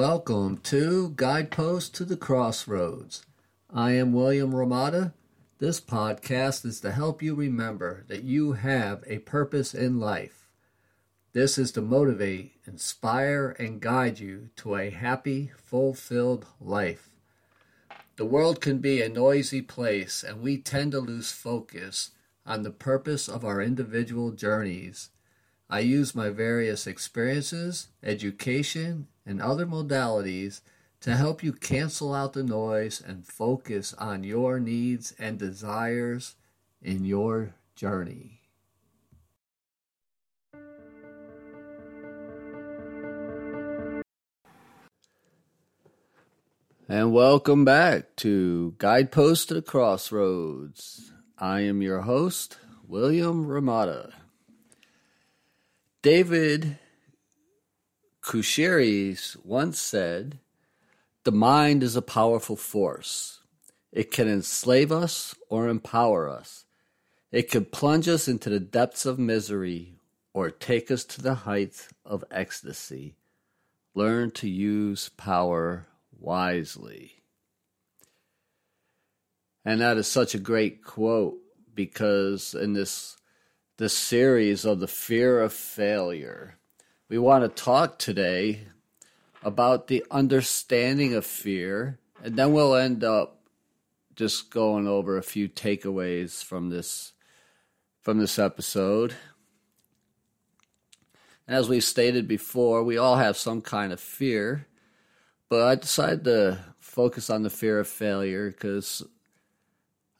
Welcome to Guidepost to the Crossroads. I am William Hromada. This podcast is to help you remember that you have a purpose in life. This is to motivate, inspire, and guide you to a happy, fulfilled life. The world can be a noisy place, and we tend to lose focus on the purpose of our individual journeys. I use my various experiences, education, and other modalities to help you cancel out the noise and focus on your needs and desires in your journey. And welcome back to Guidepost to the Crossroads. I am your host, William Hromada. David Cuschieri's once said, The mind is a powerful force. It can enslave us or empower us. It can plunge us into the depths of misery or take us to the heights of ecstasy. Learn to use power wisely. And that is such a great quote because in this this series of the fear of failure, we want to talk today about the understanding of fear, and then we'll end up just going over a few takeaways from this from this episode. As we stated before, we all have some kind of fear, but I decided to focus on the fear of failure because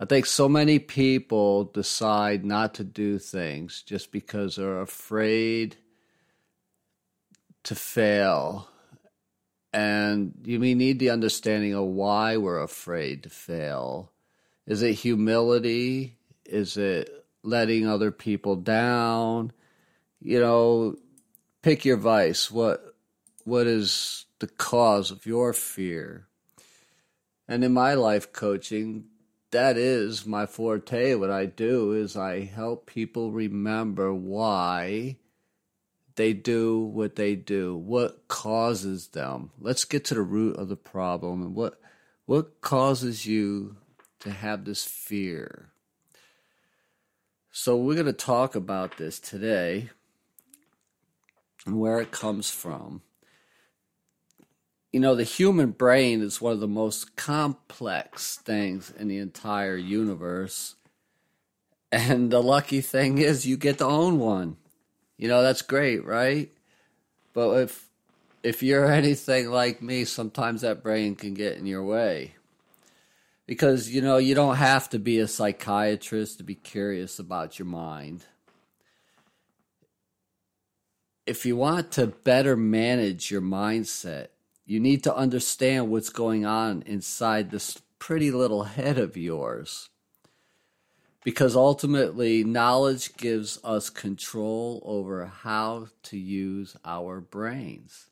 I think so many people decide not to do things just because they're afraid to fail. And you may need the understanding of why we're afraid to fail. Is it humility? Is it letting other people down? You know, pick your vice. What what is the cause of your fear? And in my life coaching, that is my forte. What I do is I help people remember why they do what they do, what causes them. Let's get to the root of the problem and what what causes you to have this fear. So we're going to talk about this today and where it comes from. You know, the human brain is one of the most complex things in the entire universe. And the lucky thing is you get to own one. You know, that's great, right? But if if you're anything like me, sometimes that brain can get in your way. Because, you know, you don't have to be a psychiatrist to be curious about your mind. If you want to better manage your mindset, you need to understand what's going on inside this pretty little head of yours because ultimately knowledge gives us control over how to use our brains.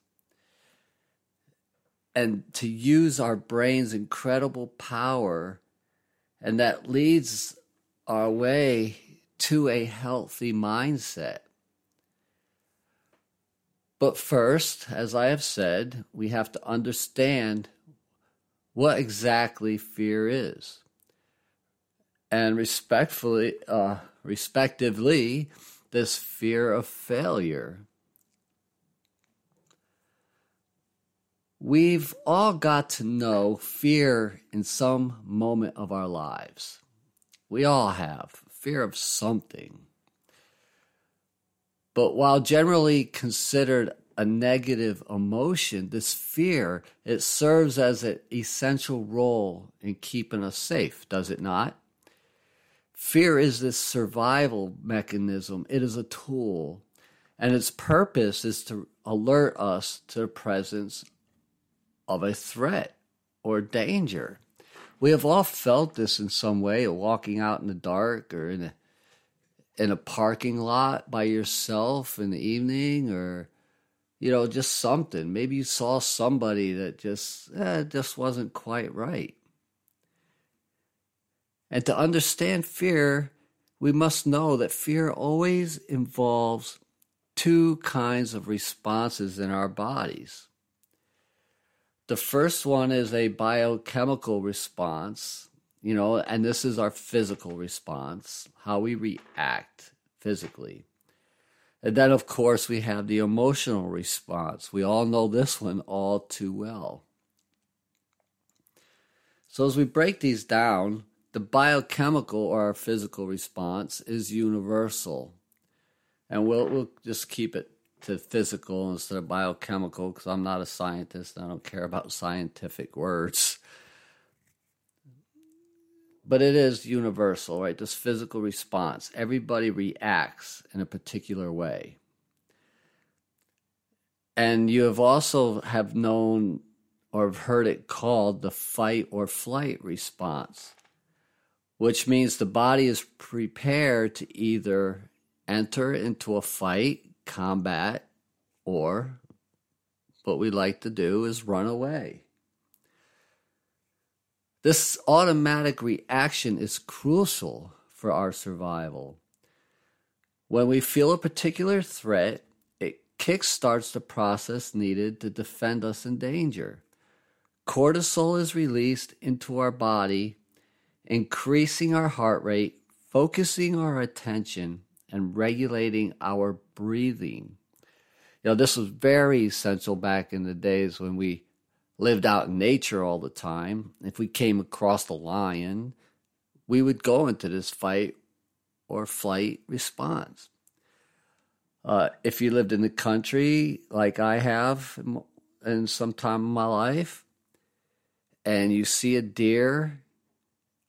And to use our brain's incredible power, and that leads our way to a healthy mindset. But first, as I have said, we have to understand what exactly fear is and respectfully, uh, respectively, this fear of failure. We've all got to know fear in some moment of our lives. We all have fear of something. But while generally considered a negative emotion, this fear, it serves as an essential role in keeping us safe, does it not? Fear is this survival mechanism, it is a tool, and its purpose is to alert us to the presence of a threat or danger. We have all felt this in some way, walking out in the dark or in a in a parking lot by yourself in the evening or you know just something. Maybe you saw somebody that just eh, just wasn't quite right and to understand fear, we must know that fear always involves two kinds of responses in our bodies. The first one is a biochemical response, you know, and this is our physical response, how we react physically. And then, of course, we have the emotional response. We all know this one all too well. So, as we break these down, the biochemical or physical response is universal. And we'll, we'll just keep it to physical instead of biochemical because I'm not a scientist. I don't care about scientific words. But it is universal, right? This physical response. Everybody reacts in a particular way. And you have also have known or have heard it called the fight or flight response, which means the body is prepared to either enter into a fight, combat, or what we like to do is run away. This automatic reaction is crucial for our survival. When we feel a particular threat, it kickstarts the process needed to defend us in danger. Cortisol is released into our body, increasing our heart rate, focusing our attention, and regulating our breathing. You know, this was very essential back in the days when we lived out in nature all the time. If we came across a lion, we would go into this fight or flight response. Uh, if you lived in the country like I have in, some time in my life, and you see a deer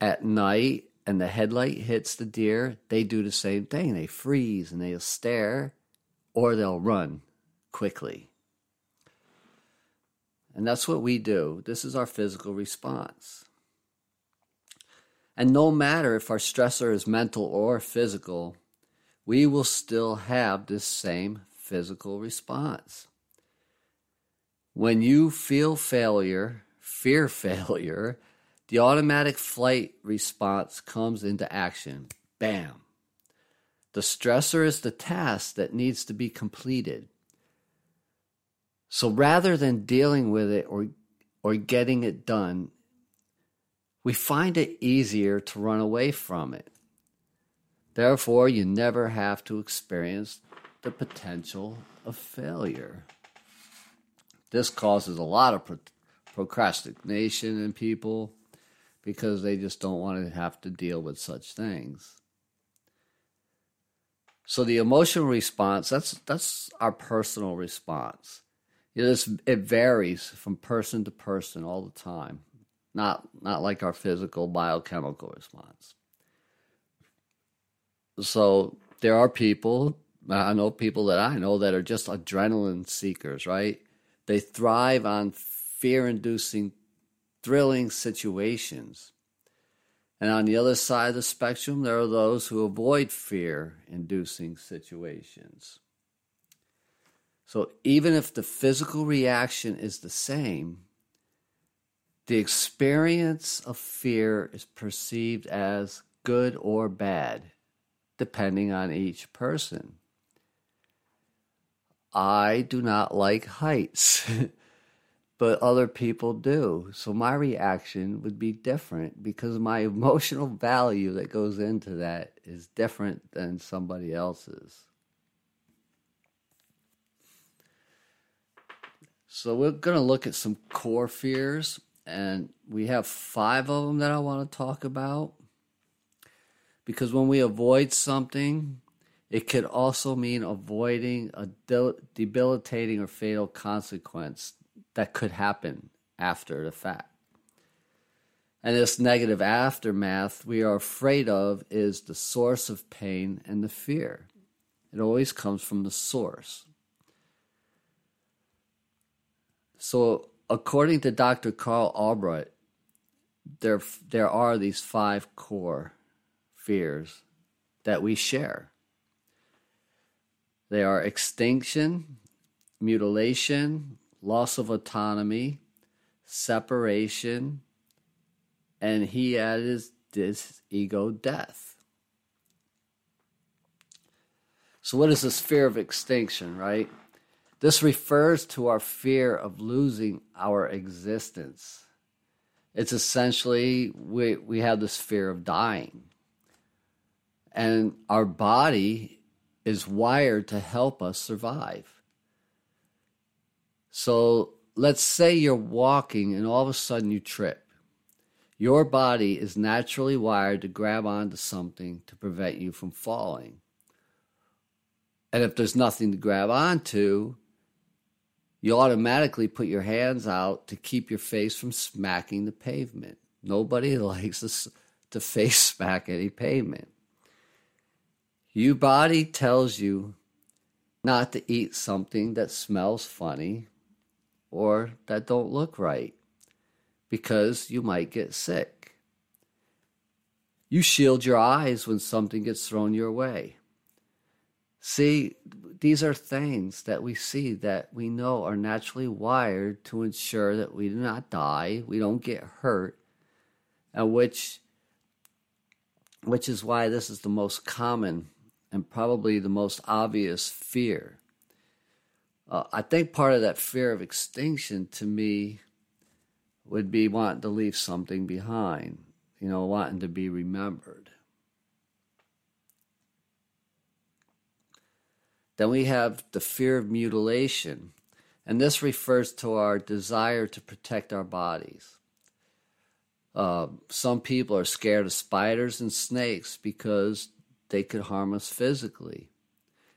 at night and the headlight hits the deer, they do the same thing. They freeze and they'll stare or they'll run quickly. And that's what we do. This is our physical response. And no matter if our stressor is mental or physical, we will still have this same physical response. When you feel failure, fear failure, the automatic flight response comes into action. Bam. The stressor is the task that needs to be completed. So rather than dealing with it or, or getting it done, we find it easier to run away from it. Therefore, you never have to experience the potential of failure. This causes a lot of pro- procrastination in people because they just don't want to have to deal with such things. So the emotional response, that's that's our personal response. It, is, it varies from person to person all the time. Not not like our physical biochemical response. So there are people, I know people that I know that are just adrenaline seekers, right? They thrive on fear inducing thrilling situations. And on the other side of the spectrum, there are those who avoid fear inducing situations. So even if the physical reaction is the same, the experience of fear is perceived as good or bad, depending on each person. I do not like heights. but other people do. So my reaction would be different because my emotional value that goes into that is different than somebody else's. So we're going to look at some core fears, and we have five of them that I want to talk about. Because when we avoid something, it could also mean avoiding a debilitating or fatal consequence that could happen after the fact. And this negative aftermath we are afraid of is the source of pain and the fear. It always comes from the source. So, according to Dr. Karl Albrecht, there, there are these five core fears that we share. They are extinction, mutilation, loss of autonomy, separation, and he added this ego death. So, what is this fear of extinction, right? This refers to our fear of losing our existence. It's essentially we, we have this fear of dying. And our body is wired to help us survive. So let's say you're walking and all of a sudden you trip. Your body is naturally wired to grab onto something to prevent you from falling. And if there's nothing to grab onto, you automatically put your hands out to keep your face from smacking the pavement. Nobody likes to, to face smack any pavement. Your body tells you not to eat something that smells funny or that don't look right because you might get sick. You shield your eyes when something gets thrown your way. See, these are things that we see that we know are naturally wired to ensure that we do not die, we don't get hurt, and which which is why this is the most common and probably the most obvious fear. Uh, I think part of that fear of extinction to me would be wanting to leave something behind, you know, wanting to be remembered. Then we have the fear of mutilation, and this refers to our desire to protect our bodies. Uh, some people are scared of spiders and snakes because they could harm us physically.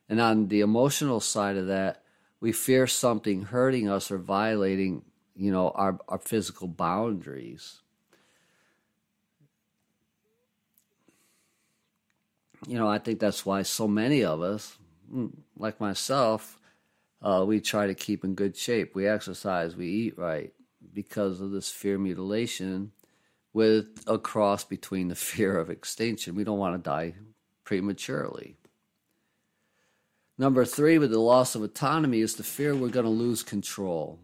And on the emotional side of that, we fear something hurting us or violating, you know, our, our physical boundaries. You know, I think that's why so many of us, Mm, like myself, uh, we try to keep in good shape. We exercise, we eat right because of this fear mutilation with a cross between the fear of extinction. We don't want to die prematurely. Number three, with the loss of autonomy, is the fear we're going to lose control.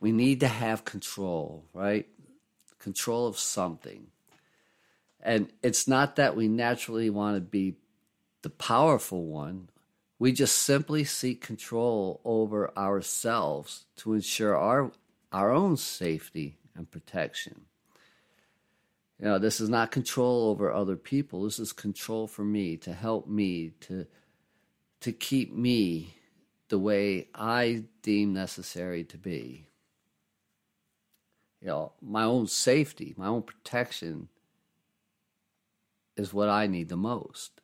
We need to have control, right? Control of something. And it's not that we naturally want to be the powerful one we just simply seek control over ourselves to ensure our, our own safety and protection. You know, this is not control over other people. This is control for me to help me to to keep me the way I deem necessary to be. You know, my own safety, my own protection is what I need the most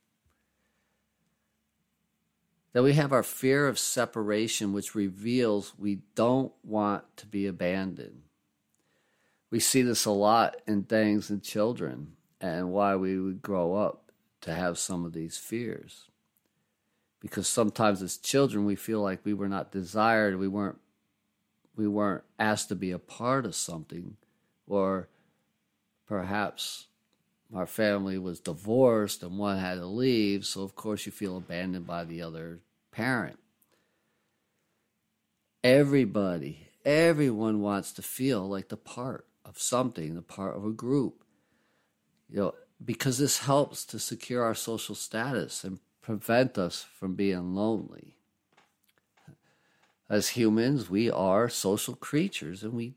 Then we have our fear of separation, which reveals we don't want to be abandoned. We see this a lot in things in children and why we would grow up to have some of these fears. Because sometimes as children we feel like we were not desired, we weren't we weren't asked to be a part of something, or perhaps our family was divorced and one had to leave, so of course you feel abandoned by the other parent. Everybody, everyone wants to feel like the part of something, the part of a group. You know, because this helps to secure our social status and prevent us from being lonely. As humans, we are social creatures and we,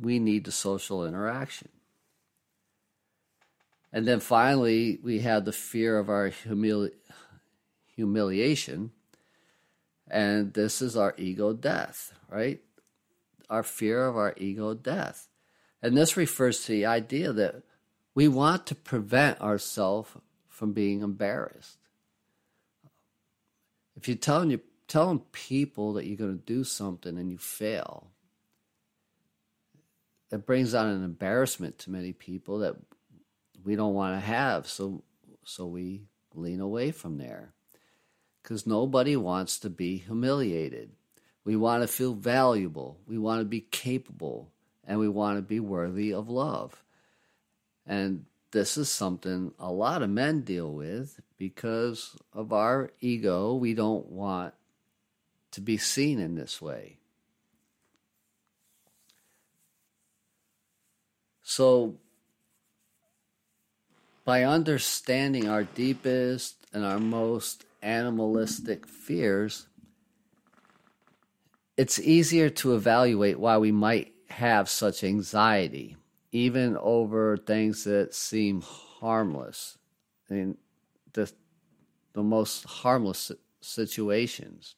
we need the social interaction. And then finally, we have the fear of our humili- humiliation. And this is our ego death, right? Our fear of our ego death. And this refers to the idea that we want to prevent ourselves from being embarrassed. If you're telling you telling people that you're going to do something and you fail, that brings on an embarrassment to many people that we don't want to have. So, so we lean away from there because nobody wants to be humiliated. We want to feel valuable. We want to be capable and we want to be worthy of love. And this is something a lot of men deal with because of our ego. We don't want to be seen in this way. So, by understanding our deepest and our most animalistic fears, it's easier to evaluate why we might have such anxiety, even over things that seem harmless. I mean, the, the most harmless situations.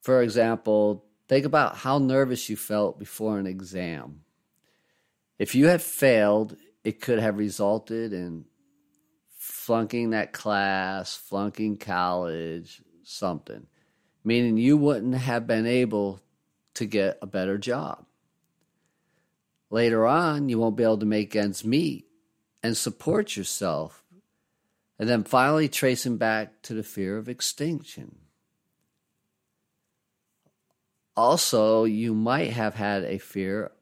For example, think about how nervous you felt before an exam. If you had failed, it could have resulted in flunking that class, flunking college, something, meaning you wouldn't have been able to get a better job. Later on, you won't be able to make ends meet and support yourself. And then finally, tracing back to the fear of extinction. Also, you might have had a fear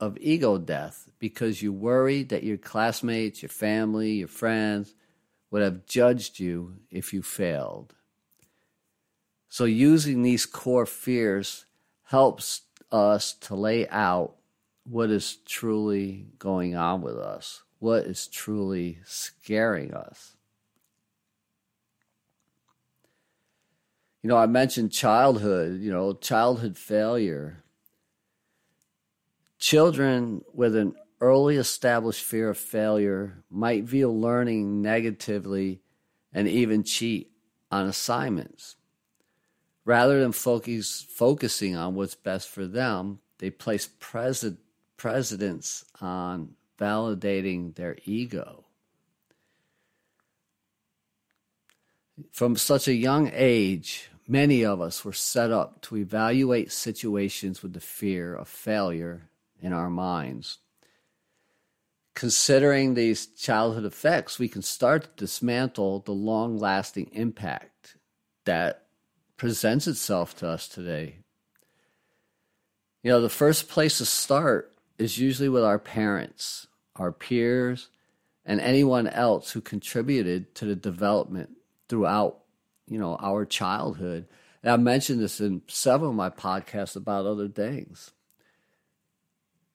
of ego death because you worried that your classmates, your family, your friends would have judged you if you failed. So, using these core fears helps us to lay out what is truly going on with us, what is truly scaring us. You know, I mentioned childhood, you know, childhood failure. Children with an early established fear of failure might view learning negatively and even cheat on assignments. Rather than focus, focusing on what's best for them, they place precedence on validating their ego. From such a young age, many of us were set up to evaluate situations with the fear of failure in our minds. Considering these childhood effects, we can start to dismantle the long lasting impact that presents itself to us today. You know, the first place to start is usually with our parents, our peers, and anyone else who contributed to the development throughout, you know, our childhood. And I mentioned this in several of my podcasts about other things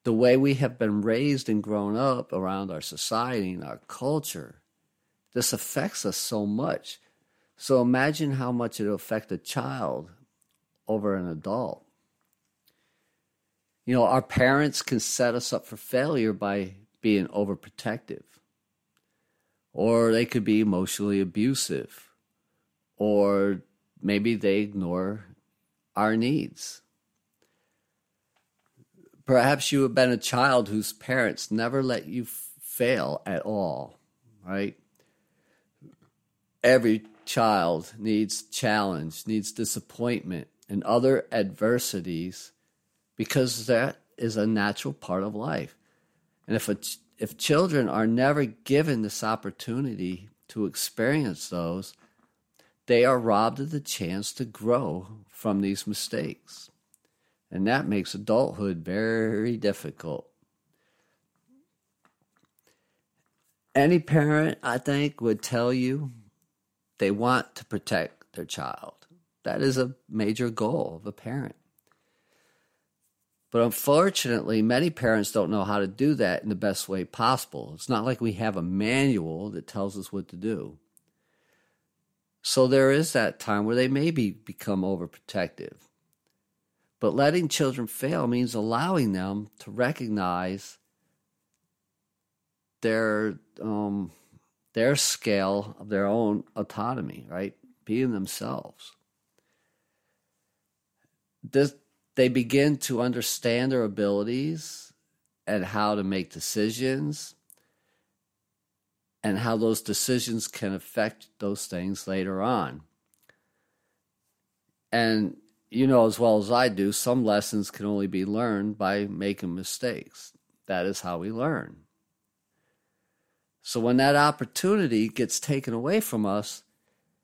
the way we have been raised and grown up around our society and our culture, this affects us so much. So imagine how much it'll affect a child over an adult. You know, our parents can set us up for failure by being overprotective, or they could be emotionally abusive, or maybe they ignore our needs. Perhaps you have been a child whose parents never let you fail at all, right? Every child needs challenge, needs disappointment, and other adversities because that is a natural part of life. And if a, if children are never given this opportunity to experience those, they are robbed of the chance to grow from these mistakes. And that makes adulthood very difficult. Any parent, I think, would tell you they want to protect their child. That is a major goal of a parent. But unfortunately, many parents don't know how to do that in the best way possible. It's not like we have a manual that tells us what to do. So there is that time where they maybe become overprotective. But letting children fail means allowing them to recognize their um, their scale of their own autonomy, right? Being themselves. This, they begin to understand their abilities and how to make decisions and how those decisions can affect those things later on. And you know as well as I do, some lessons can only be learned by making mistakes. That is how we learn. So when that opportunity gets taken away from us,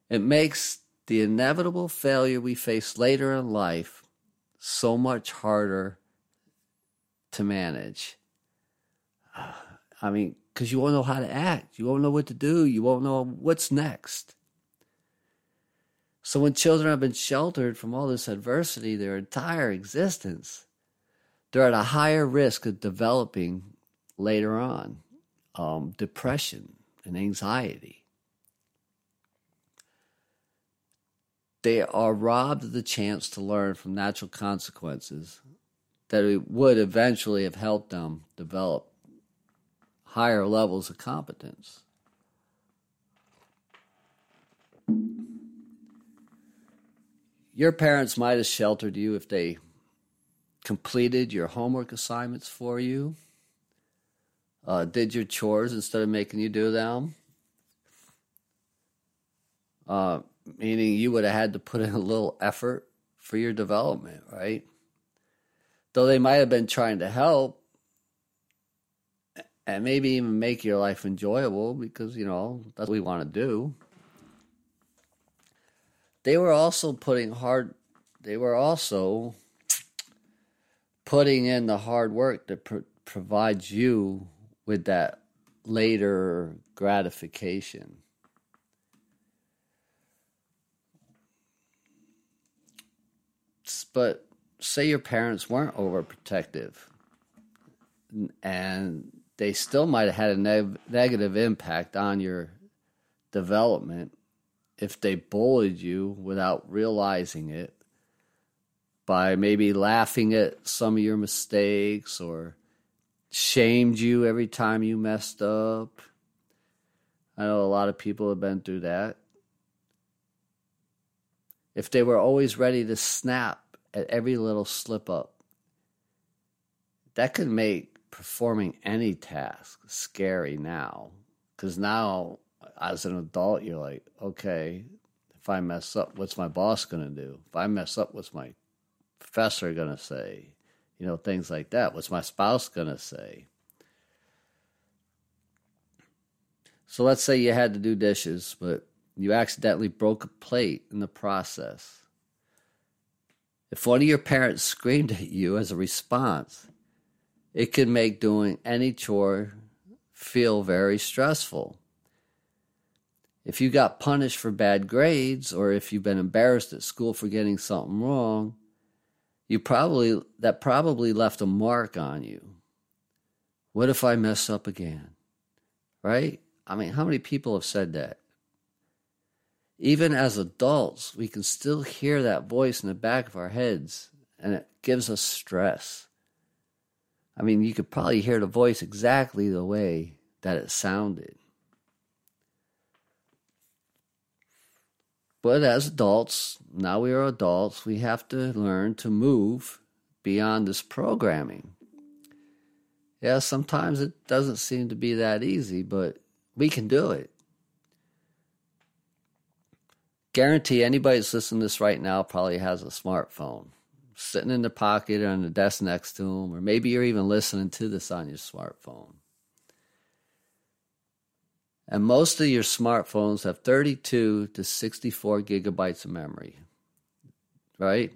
it makes the inevitable failure we face later in life so much harder to manage. I mean, because you won't know how to act, you won't know what to do, you won't know what's next. So when children have been sheltered from all this adversity their entire existence, they're at a higher risk of developing later on um, depression and anxiety. They are robbed of the chance to learn from natural consequences that would eventually have helped them develop higher levels of competence. Your parents might have sheltered you if they completed your homework assignments for you, uh, did your chores instead of making you do them. Uh, meaning you would have had to put in a little effort for your development, right? Though they might have been trying to help and maybe even make your life enjoyable because, you know, that's what we want to do. They were also putting hard, they were also putting in the hard work that pr- provides you with that later gratification. But say your parents weren't overprotective and they still might have had a ne- negative impact on your development if they bullied you without realizing it by maybe laughing at some of your mistakes or shamed you every time you messed up. I know a lot of people have been through that. If they were always ready to snap at every little slip up. That could make performing any task scary now. Because now, as an adult, you're like, okay, if I mess up, what's my boss going to do? If I mess up, what's my professor going to say? You know, things like that. What's my spouse going to say? So let's say you had to do dishes, but you accidentally broke a plate in the process. If one of your parents screamed at you as a response, it can make doing any chore feel very stressful. If you got punished for bad grades or if you've been embarrassed at school for getting something wrong, you probably that probably left a mark on you. What if I mess up again? Right? I mean, how many people have said that? Even as adults, we can still hear that voice in the back of our heads, and it gives us stress. I mean, you could probably hear the voice exactly the way that it sounded. But as adults, now we are adults, we have to learn to move beyond this programming. Yeah, sometimes it doesn't seem to be that easy, but we can do it guarantee anybody that's listening to this right now probably has a smartphone sitting in their pocket or on the desk next to them, or maybe you're even listening to this on your smartphone. And most of your smartphones have 32 to 64 gigabytes of memory, right?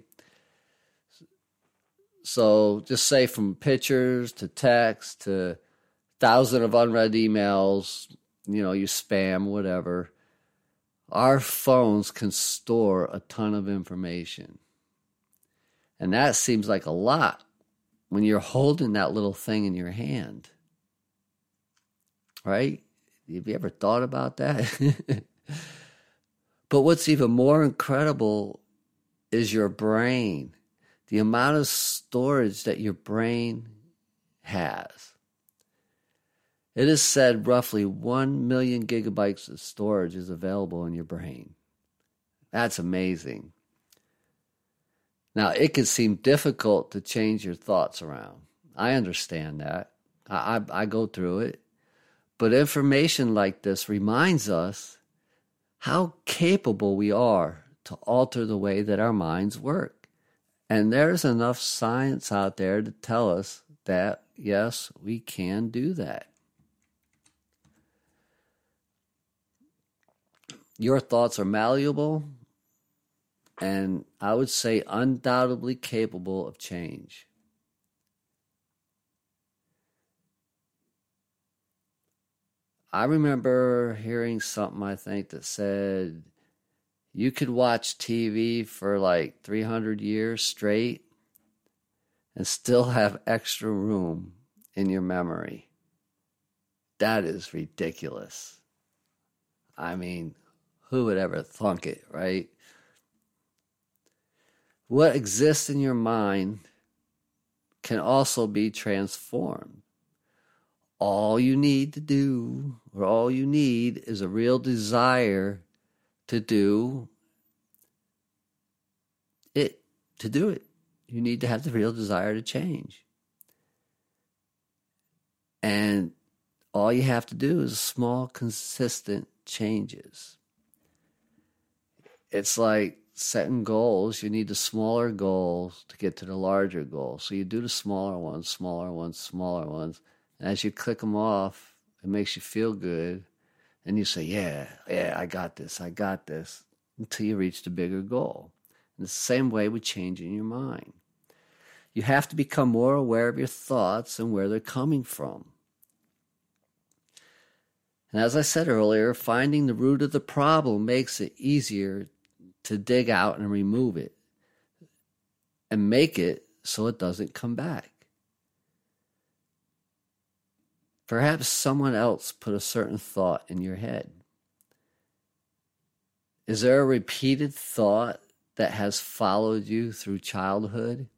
So just say from pictures to text to thousands of unread emails, you know, you spam, whatever our phones can store a ton of information. And that seems like a lot when you're holding that little thing in your hand. Right? Have you ever thought about that? but what's even more incredible is your brain, the amount of storage that your brain has. It is said roughly 1 million gigabytes of storage is available in your brain. That's amazing. Now, it can seem difficult to change your thoughts around. I understand that. I, I, I go through it. But information like this reminds us how capable we are to alter the way that our minds work. And there's enough science out there to tell us that, yes, we can do that. Your thoughts are malleable and I would say undoubtedly capable of change. I remember hearing something I think that said you could watch TV for like 300 years straight and still have extra room in your memory. That is ridiculous. I mean, who would ever thunk it, right? what exists in your mind can also be transformed. All you need to do, or all you need, is a real desire to do it, to do it. You need to have the real desire to change. And all you have to do is small, consistent changes. It's like setting goals. You need the smaller goals to get to the larger goals. So you do the smaller ones, smaller ones, smaller ones. And as you click them off, it makes you feel good. And you say, Yeah, yeah, I got this, I got this, until you reach the bigger goal. In the same way with changing your mind. You have to become more aware of your thoughts and where they're coming from. And as I said earlier, finding the root of the problem makes it easier to dig out and remove it and make it so it doesn't come back. Perhaps someone else put a certain thought in your head. Is there a repeated thought that has followed you through childhood?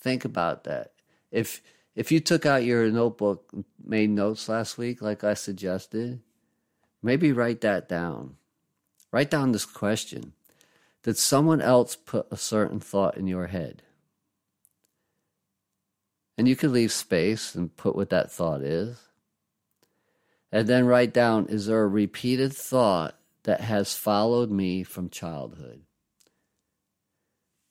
Think about that. If if you took out your notebook, made notes last week, like I suggested, maybe write that down. Write down this question Did someone else put a certain thought in your head? And you can leave space and put what that thought is. And then write down Is there a repeated thought that has followed me from childhood?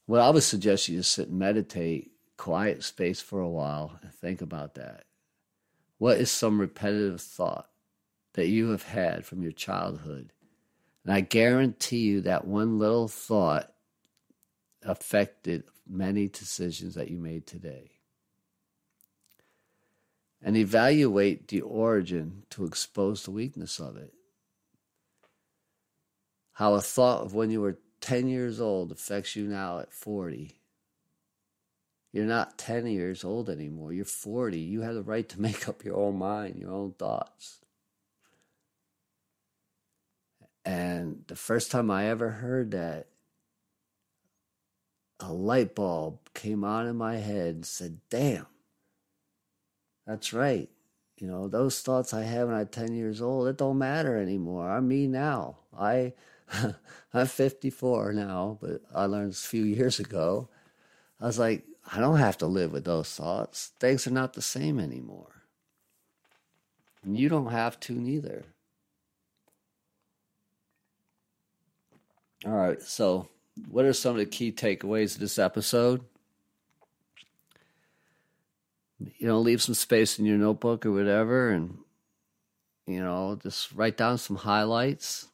Well, I would suggest you just sit and meditate quiet space for a while and think about that. What is some repetitive thought that you have had from your childhood? And I guarantee you that one little thought affected many decisions that you made today. And evaluate the origin to expose the weakness of it. How a thought of when you were 10 years old affects you now at 40 you're not 10 years old anymore. You're 40. You have the right to make up your own mind, your own thoughts. And the first time I ever heard that, a light bulb came on in my head and said, Damn, that's right. You know, those thoughts I had when I was 10 years old, it don't matter anymore. I'm me now. I, I'm 54 now, but I learned a few years ago. I was like, I don't have to live with those thoughts. Things are not the same anymore. And you don't have to neither. All right, so what are some of the key takeaways of this episode? You know, leave some space in your notebook or whatever, and, you know, just write down some highlights.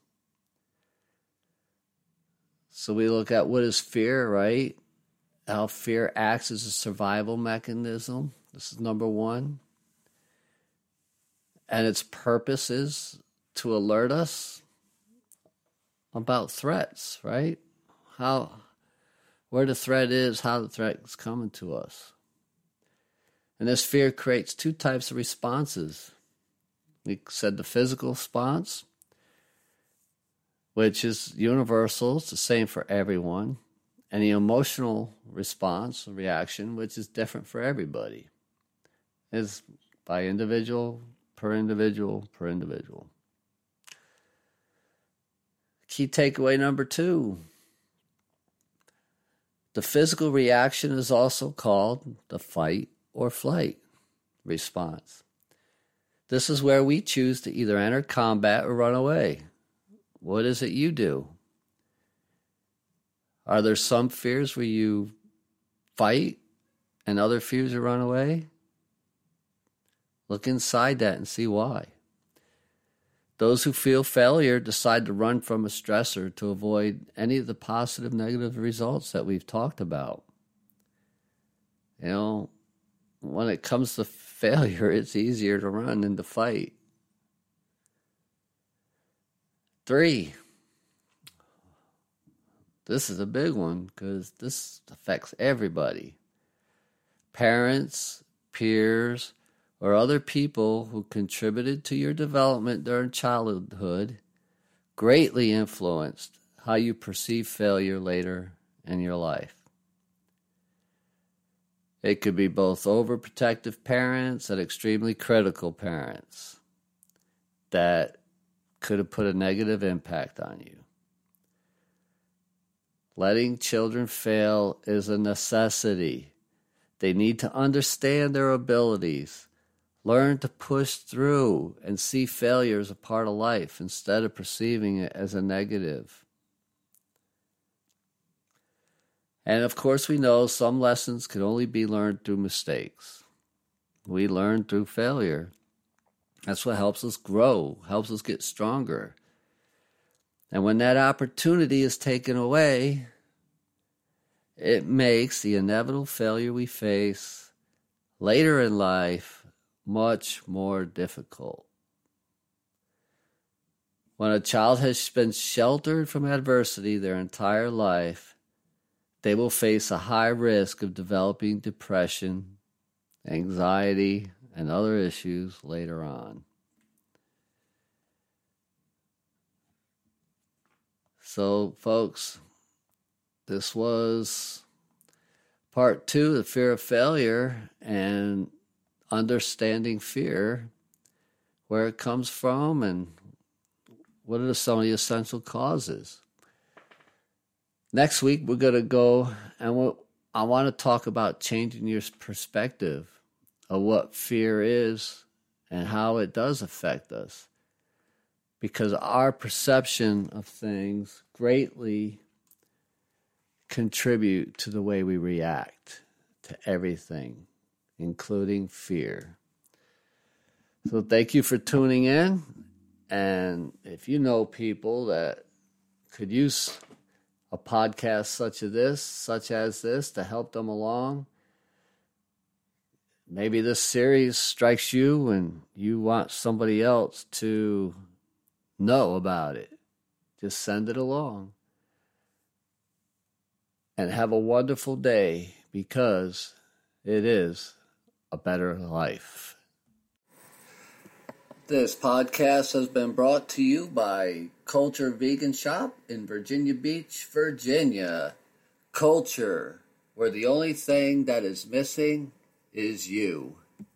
So we look at what is fear, right? how fear acts as a survival mechanism. This is number one. And its purpose is to alert us about threats, right? How, where the threat is, how the threat is coming to us. And this fear creates two types of responses. We said the physical response, which is universal, it's the same for everyone and the emotional response, reaction, which is different for everybody, is by individual, per individual, per individual. Key takeaway number two the physical reaction is also called the fight or flight response. This is where we choose to either enter combat or run away. What is it you do? Are there some fears where you fight and other fears you run away? Look inside that and see why. Those who feel failure decide to run from a stressor to avoid any of the positive, negative results that we've talked about. You know, when it comes to failure, it's easier to run than to fight. Three, this is a big one because this affects everybody parents, peers, or other people who contributed to your development during childhood greatly influenced how you perceive failure later in your life. It could be both overprotective parents and extremely critical parents that could have put a negative impact on you. Letting children fail is a necessity. They need to understand their abilities, learn to push through, and see failure as a part of life instead of perceiving it as a negative. And of course, we know some lessons can only be learned through mistakes. We learn through failure. That's what helps us grow, helps us get stronger. And when that opportunity is taken away, it makes the inevitable failure we face later in life much more difficult. When a child has been sheltered from adversity their entire life, they will face a high risk of developing depression, anxiety, and other issues later on. So, folks, this was part two the fear of failure and understanding fear, where it comes from, and what are some of the essential causes. Next week, we're going to go and we'll, I want to talk about changing your perspective of what fear is and how it does affect us. Because our perception of things greatly contribute to the way we react to everything, including fear. So thank you for tuning in. And if you know people that could use a podcast such as this, such as this, to help them along, maybe this series strikes you and you want somebody else to know about it. Just send it along. And have a wonderful day because it is a better life. This podcast has been brought to you by Culture Vegan Shop in Virginia Beach, Virginia. Culture, where the only thing that is missing is you.